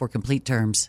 for complete terms.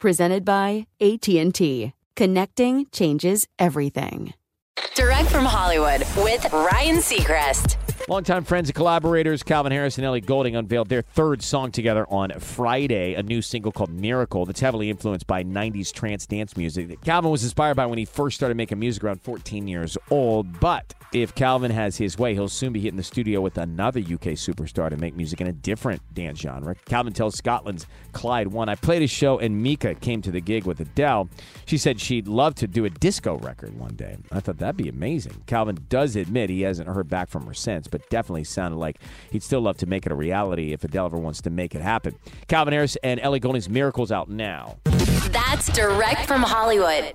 Presented by AT&T. Connecting changes everything. Direct from Hollywood with Ryan Seacrest. Longtime friends and collaborators Calvin Harris and Ellie Goulding unveiled their third song together on Friday, a new single called Miracle that's heavily influenced by 90s trance dance music that Calvin was inspired by when he first started making music around 14 years old. But if Calvin has his way, he'll soon be hitting the studio with another UK superstar to make music in a different dance genre. Calvin tells Scotland's Clyde One, I played a show and Mika came to the gig with Adele. She said she'd love to do a disco record one day. I thought that'd be amazing. Calvin does admit he hasn't heard back from her since, but definitely sounded like he'd still love to make it a reality if Adele ever wants to make it happen. Calvin Harris and Ellie Goulding's Miracles out now. That's direct from Hollywood.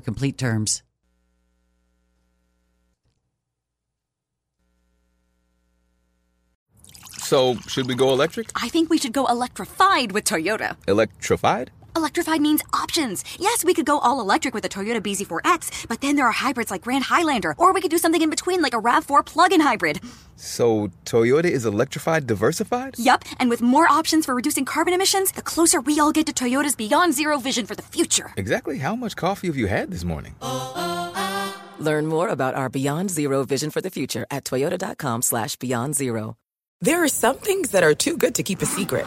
complete terms. So, should we go electric? I think we should go electrified with Toyota. Electrified? Electrified means options. Yes, we could go all electric with a Toyota bZ4X, but then there are hybrids like Grand Highlander, or we could do something in between like a RAV4 plug-in hybrid. So, Toyota is electrified diversified? Yup, and with more options for reducing carbon emissions, the closer we all get to Toyota's beyond zero vision for the future. Exactly how much coffee have you had this morning? Learn more about our Beyond Zero vision for the future at toyota.com slash beyond zero. There are some things that are too good to keep a secret.